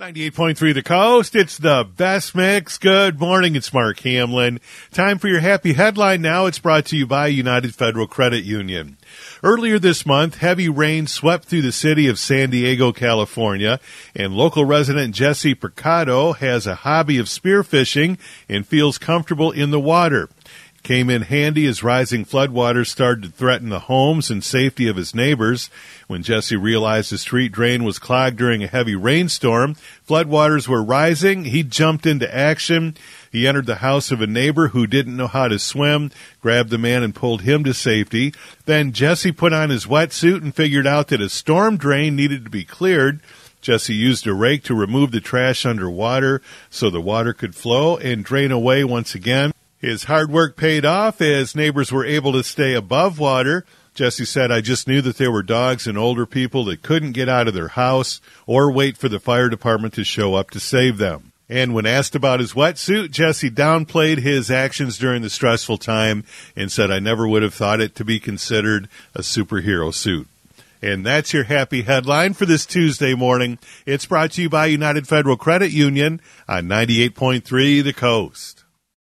98.3 The Coast. It's the best mix. Good morning. It's Mark Hamlin. Time for your happy headline now. It's brought to you by United Federal Credit Union. Earlier this month, heavy rain swept through the city of San Diego, California, and local resident Jesse Picado has a hobby of spearfishing and feels comfortable in the water came in handy as rising floodwaters started to threaten the homes and safety of his neighbors. When Jesse realized the street drain was clogged during a heavy rainstorm, floodwaters were rising, he jumped into action. He entered the house of a neighbor who didn't know how to swim, grabbed the man and pulled him to safety. Then Jesse put on his wetsuit and figured out that a storm drain needed to be cleared. Jesse used a rake to remove the trash underwater so the water could flow and drain away once again. His hard work paid off as neighbors were able to stay above water. Jesse said, I just knew that there were dogs and older people that couldn't get out of their house or wait for the fire department to show up to save them. And when asked about his wetsuit, Jesse downplayed his actions during the stressful time and said, I never would have thought it to be considered a superhero suit. And that's your happy headline for this Tuesday morning. It's brought to you by United Federal Credit Union on 98.3 The Coast.